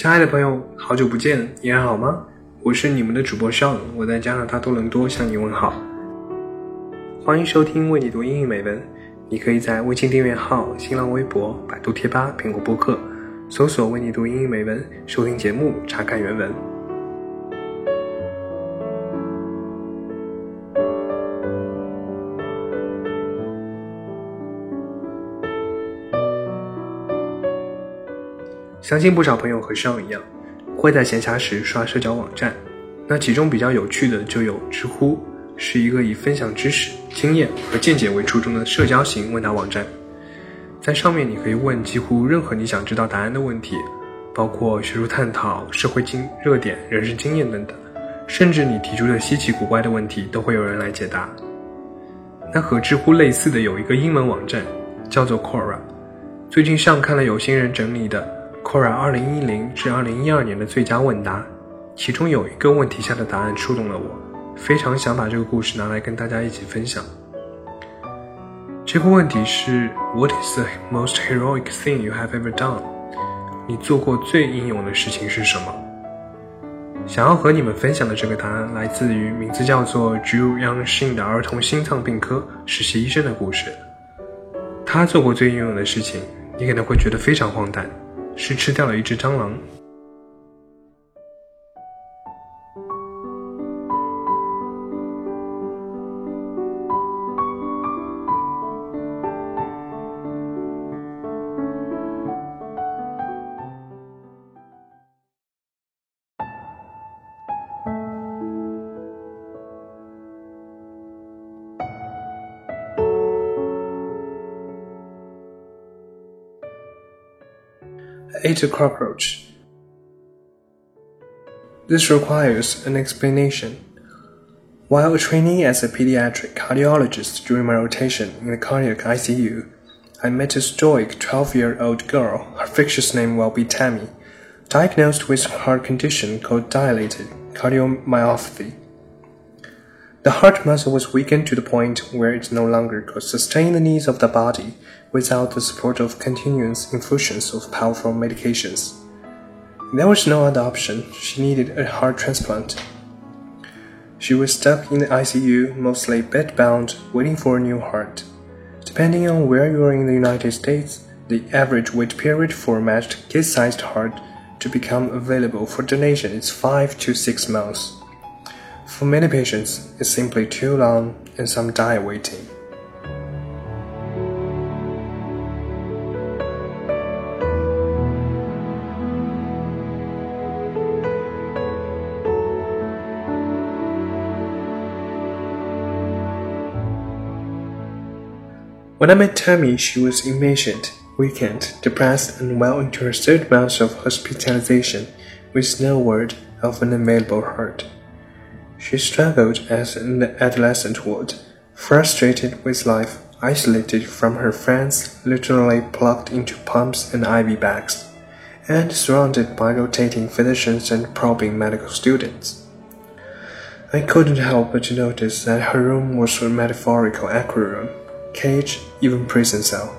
亲爱的朋友，好久不见，你还好吗？我是你们的主播尚，我在加拿大多伦多向你问好。欢迎收听为你读英语美文，你可以在微信订阅号、新浪微博、百度贴吧、苹果播客搜索“为你读英语美文”，收听节目，查看原文。相信不少朋友和上一样，会在闲暇时刷社交网站。那其中比较有趣的就有知乎，是一个以分享知识、经验和见解为初衷的社交型问答网站。在上面你可以问几乎任何你想知道答案的问题，包括学术探讨、社会经热点、人生经验等等，甚至你提出的稀奇古怪的问题都会有人来解答。那和知乎类似的有一个英文网站，叫做 Quora。最近上看了有心人整理的。Quora 二零一零至二零一二年的最佳问答，其中有一个问题下的答案触动了我，非常想把这个故事拿来跟大家一起分享。这个问题是 What is the most heroic thing you have ever done？你做过最英勇的事情是什么？想要和你们分享的这个答案来自于名字叫做 Drew Young Shin 的儿童心脏病科实习医生的故事。他做过最英勇的事情，你可能会觉得非常荒诞。是吃掉了一只蟑螂。Ate a cockroach. This requires an explanation. While training as a pediatric cardiologist during my rotation in the cardiac ICU, I met a stoic 12 year old girl, her fictitious name will be Tammy, diagnosed with a heart condition called dilated cardiomyopathy. The heart muscle was weakened to the point where it no longer could sustain the needs of the body without the support of continuous infusions of powerful medications. There was no other option. She needed a heart transplant. She was stuck in the ICU, mostly bedbound, waiting for a new heart. Depending on where you are in the United States, the average wait period for a matched kid-sized heart to become available for donation is 5 to 6 months. For many patients, it's simply too long and some die waiting. When I met Tammy, she was impatient, weakened, depressed, and well into her third month of hospitalization, with no word of an available heart. She struggled as an adolescent would, frustrated with life, isolated from her friends, literally plugged into pumps and IV bags, and surrounded by rotating physicians and probing medical students. I couldn't help but to notice that her room was a metaphorical aquarium, cage, even prison cell.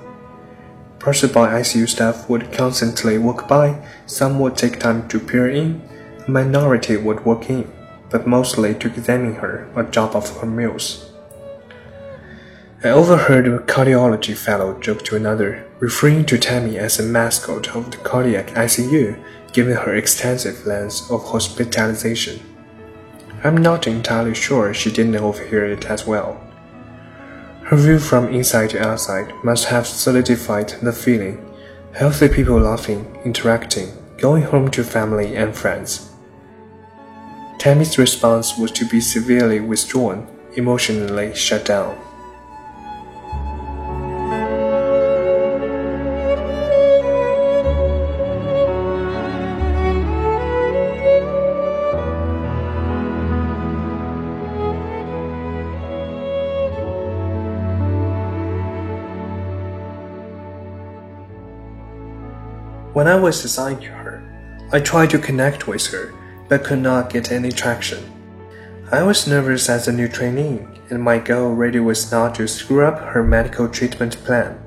Passersby ICU staff would constantly walk by, some would take time to peer in, a minority would walk in but mostly to examine her or drop off her meals. I overheard a cardiology fellow joke to another, referring to Tammy as a mascot of the cardiac ICU, given her extensive length of hospitalization. I'm not entirely sure she didn't overhear it as well. Her view from inside to outside must have solidified the feeling healthy people laughing, interacting, going home to family and friends. Tammy's response was to be severely withdrawn, emotionally shut down. When I was assigned to her, I tried to connect with her but could not get any traction. I was nervous as a new trainee, and my goal really was not to screw up her medical treatment plan.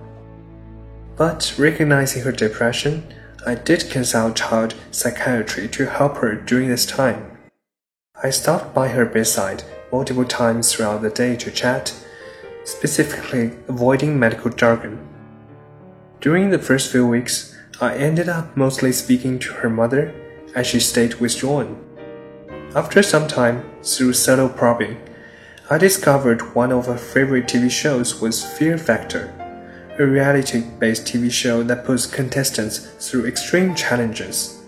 But recognizing her depression, I did consult child psychiatry to help her during this time. I stopped by her bedside multiple times throughout the day to chat, specifically avoiding medical jargon. During the first few weeks, I ended up mostly speaking to her mother as she stayed withdrawn. After some time, through subtle probing, I discovered one of her favorite TV shows was Fear Factor, a reality based TV show that puts contestants through extreme challenges.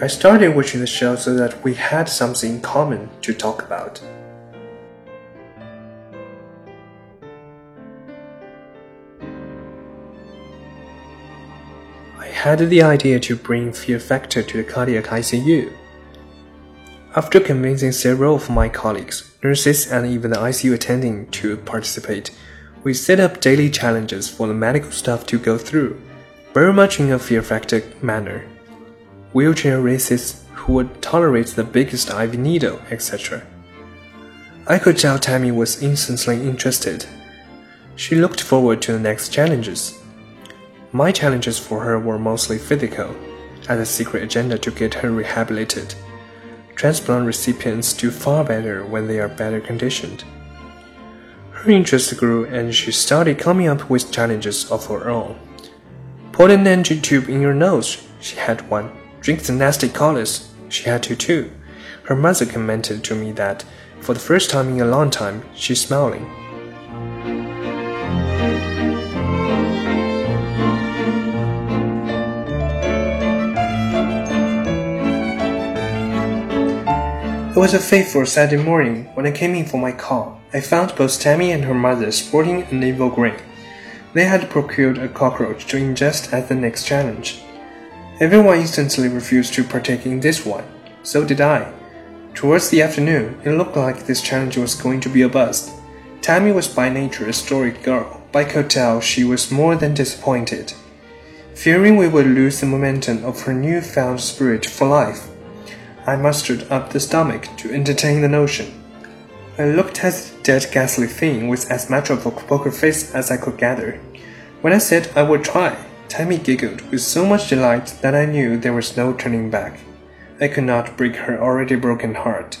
I started watching the show so that we had something in common to talk about. Had the idea to bring Fear Factor to the cardiac ICU. After convincing several of my colleagues, nurses, and even the ICU attending to participate, we set up daily challenges for the medical staff to go through, very much in a fear factor manner. Wheelchair races who would tolerate the biggest IV needle, etc. I could tell Tammy was instantly interested. She looked forward to the next challenges. My challenges for her were mostly physical, as a secret agenda to get her rehabilitated. Transplant recipients do far better when they are better conditioned. Her interest grew and she started coming up with challenges of her own. Put an NG tube in your nose, she had one. Drink the nasty colors, she had to too. Her mother commented to me that, for the first time in a long time, she's smiling. It was a fateful Saturday morning when I came in for my call. I found both Tammy and her mother sporting an evil grin. They had procured a cockroach to ingest at the next challenge. Everyone instantly refused to partake in this one. So did I. Towards the afternoon, it looked like this challenge was going to be a bust. Tammy was by nature a stoic girl, By could she was more than disappointed. Fearing we would lose the momentum of her newfound spirit for life, I mustered up the stomach to entertain the notion. I looked at the dead ghastly thing with as much of a poker face as I could gather. When I said I would try, Tammy giggled with so much delight that I knew there was no turning back. I could not break her already broken heart.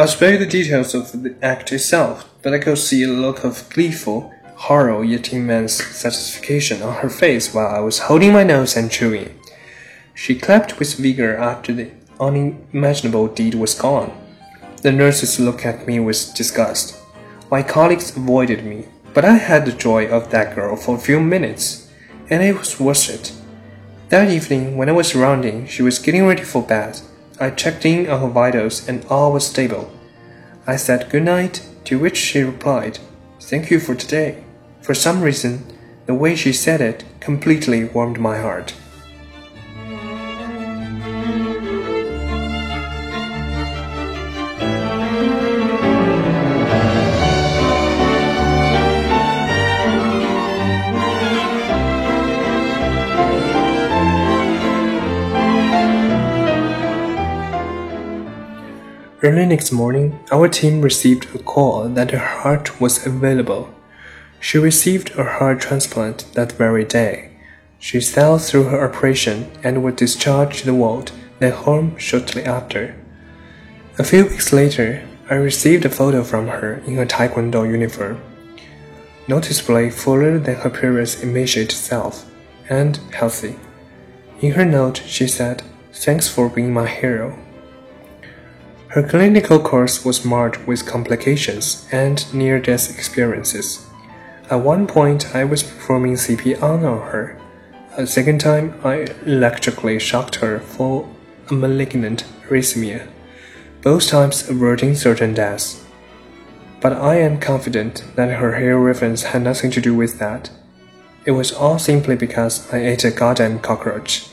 I'll spare you the details of the act itself, but I could see a look of gleeful horror yet immense satisfaction on her face while I was holding my nose and chewing. She clapped with vigor after the unimaginable deed was gone. The nurses looked at me with disgust. My colleagues avoided me, but I had the joy of that girl for a few minutes, and it was worth it. That evening, when I was rounding, she was getting ready for bed. I checked in on her vitals and all was stable. I said good night, to which she replied, Thank you for today. For some reason, the way she said it completely warmed my heart. Early next morning, our team received a call that her heart was available. She received a heart transplant that very day. She sailed through her operation and was discharged to the world, then home shortly after. A few weeks later, I received a photo from her in her taekwondo uniform, noticeably fuller than her previous emaciated self, and healthy. In her note, she said, Thanks for being my hero. Her clinical course was marred with complications and near death experiences. At one point, I was performing CPR on her. A second time, I electrically shocked her for a malignant arrhythmia, both times averting certain deaths. But I am confident that her hair reference had nothing to do with that. It was all simply because I ate a goddamn cockroach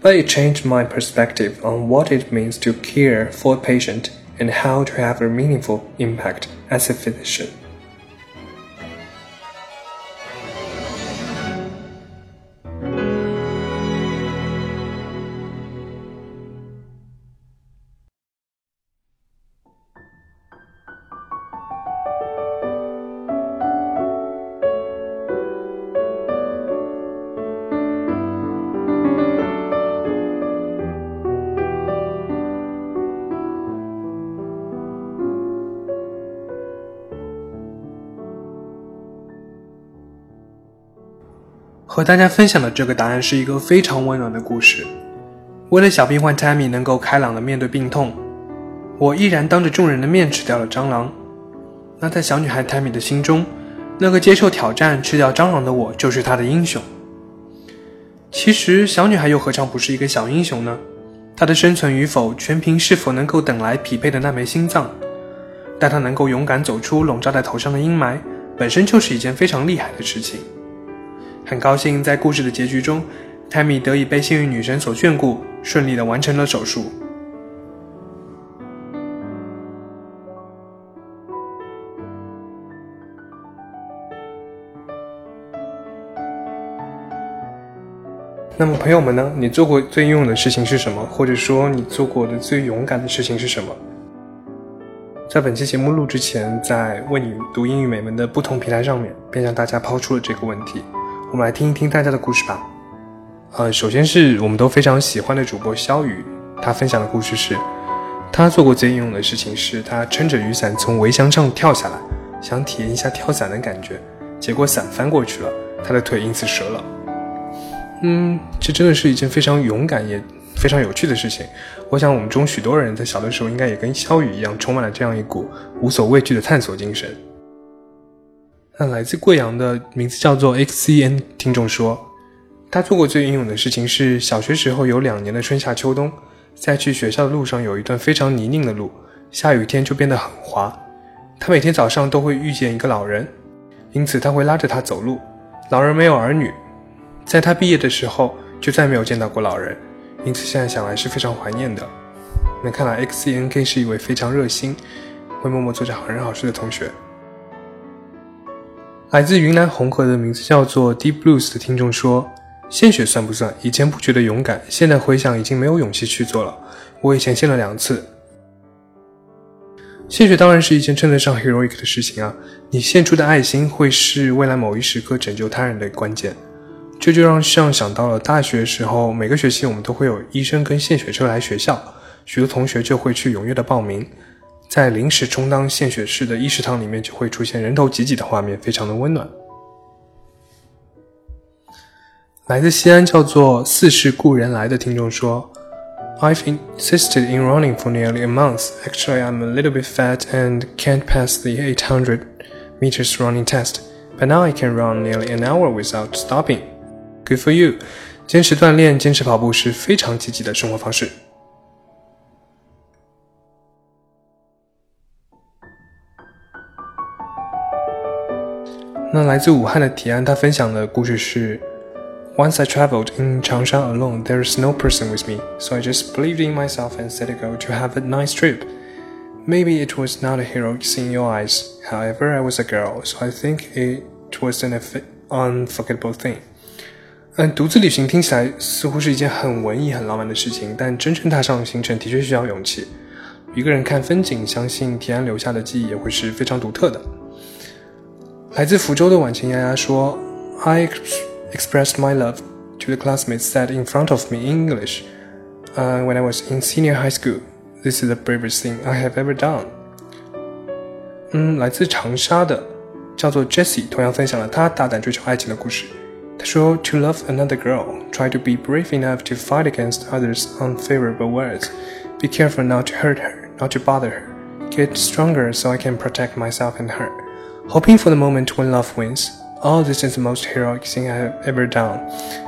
but it changed my perspective on what it means to care for a patient and how to have a meaningful impact as a physician. 和大家分享的这个答案是一个非常温暖的故事。为了小病患 Tammy 能够开朗的面对病痛，我毅然当着众人的面吃掉了蟑螂。那在小女孩 Tammy 的心中，那个接受挑战吃掉蟑螂的我就是她的英雄。其实，小女孩又何尝不是一个小英雄呢？她的生存与否，全凭是否能够等来匹配的那枚心脏。但她能够勇敢走出笼罩在头上的阴霾，本身就是一件非常厉害的事情。很高兴在故事的结局中，泰米得以被幸运女神所眷顾，顺利的完成了手术。那么，朋友们呢？你做过最英勇的事情是什么？或者说，你做过的最勇敢的事情是什么？在本期节目录之前，在为你读英语美文的不同平台上面，便向大家抛出了这个问题。我们来听一听大家的故事吧。呃，首先是我们都非常喜欢的主播肖宇，他分享的故事是，他做过最英勇的事情是他撑着雨伞从围墙上跳下来，想体验一下跳伞的感觉，结果伞翻过去了，他的腿因此折了。嗯，这真的是一件非常勇敢也非常有趣的事情。我想我们中许多人在小的时候应该也跟肖宇一样，充满了这样一股无所畏惧的探索精神。那来自贵阳的名字叫做 XCN 听众说，他做过最英勇的事情是小学时候有两年的春夏秋冬，在去学校的路上有一段非常泥泞的路，下雨天就变得很滑。他每天早上都会遇见一个老人，因此他会拉着他走路。老人没有儿女，在他毕业的时候就再没有见到过老人，因此现在想来是非常怀念的。那看来 XCNK 是一位非常热心，会默默做着好人好事的同学。来自云南红河的名字叫做 Deep Blues 的听众说：“献血算不算？以前不觉得勇敢，现在回想已经没有勇气去做了。我以前献了两次。献血当然是一件称得上 heroic 的事情啊！你献出的爱心会是未来某一时刻拯救他人的关键。这就让像想到了大学时候，每个学期我们都会有医生跟献血车来学校，许多同学就会去踊跃的报名。”在临时充当献血室的医食堂里面，就会出现人头挤挤的画面，非常的温暖。来自西安叫做“似是故人来”的听众说：“I've insisted in running for nearly a month. Actually, I'm a little bit fat and can't pass the 800 meters running test, but now I can run nearly an hour without stopping. Good for you！坚持锻炼、坚持跑步是非常积极的生活方式。”那来自武汉的提安，他分享的故事是：Once I traveled in Changshan alone, there is no person with me, so I just believed in myself and set a goal to have a nice trip. Maybe it was not a heroic scene in your eyes. However, I was a girl, so I think it was an unforgettable thing. 嗯，独自旅行听起来似乎是一件很文艺、很浪漫的事情，但真正踏上行程的确需要勇气。一个人看风景，相信提安留下的记忆也会是非常独特的。 来自福州的晚晴丫丫说：“I expressed my love to the classmates sat in front of me in English uh, when I was in senior high school. This is the bravest thing I have ever done.” 嗯，来自长沙的叫做 Jessie，同样分享了她大胆追求爱情的故事。她说：“To love another girl, try to be brave enough to fight against others' unfavorable words. Be careful not to hurt her, not to bother her. Get stronger so I can protect myself and her.” Hoping for the moment when love wins, all oh, this is the most heroic thing I have ever done,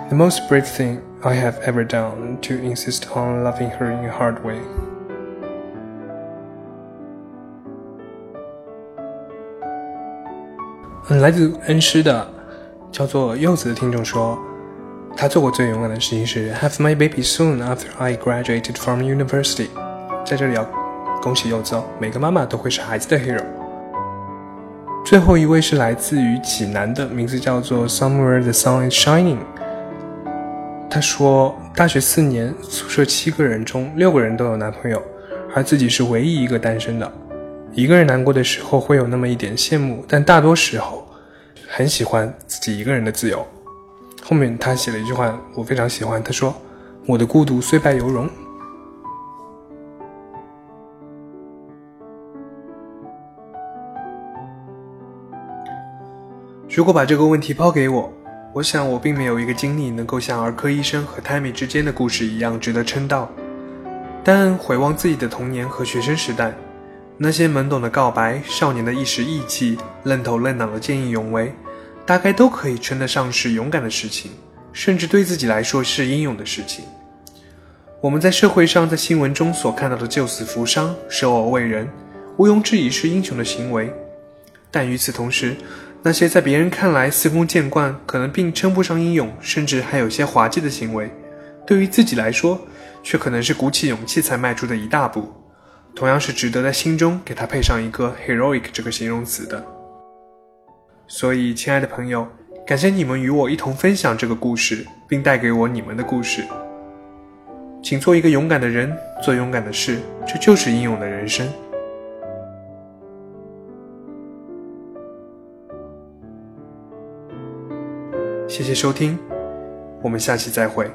the most brave thing I have ever done to insist on loving her in a hard way. 嗯，来自恩施的叫做柚子的听众说，他做过最勇敢的事情是 have my baby soon after I graduated from university。在这里要恭喜柚子哦，每个妈妈都会是孩子的 hero。最后一位是来自于济南的，名字叫做 Somewhere the Sun is Shining。他说，大学四年，宿舍七个人中六个人都有男朋友，而自己是唯一一个单身的。一个人难过的时候会有那么一点羡慕，但大多时候很喜欢自己一个人的自由。后面他写了一句话，我非常喜欢。他说：“我的孤独虽败犹荣。”如果把这个问题抛给我，我想我并没有一个经历能够像儿科医生和泰米之间的故事一样值得称道。但回望自己的童年和学生时代，那些懵懂的告白、少年的一时意气、愣头愣脑的见义勇为。大概都可以称得上是勇敢的事情，甚至对自己来说是英勇的事情。我们在社会上、在新闻中所看到的救死扶伤、生而为人，毋庸置疑是英雄的行为。但与此同时，那些在别人看来司空见惯、可能并称不上英勇，甚至还有些滑稽的行为，对于自己来说，却可能是鼓起勇气才迈出的一大步，同样是值得在心中给他配上一个 heroic 这个形容词的。所以，亲爱的朋友，感谢你们与我一同分享这个故事，并带给我你们的故事。请做一个勇敢的人，做勇敢的事，这就是英勇的人生。谢谢收听，我们下期再会。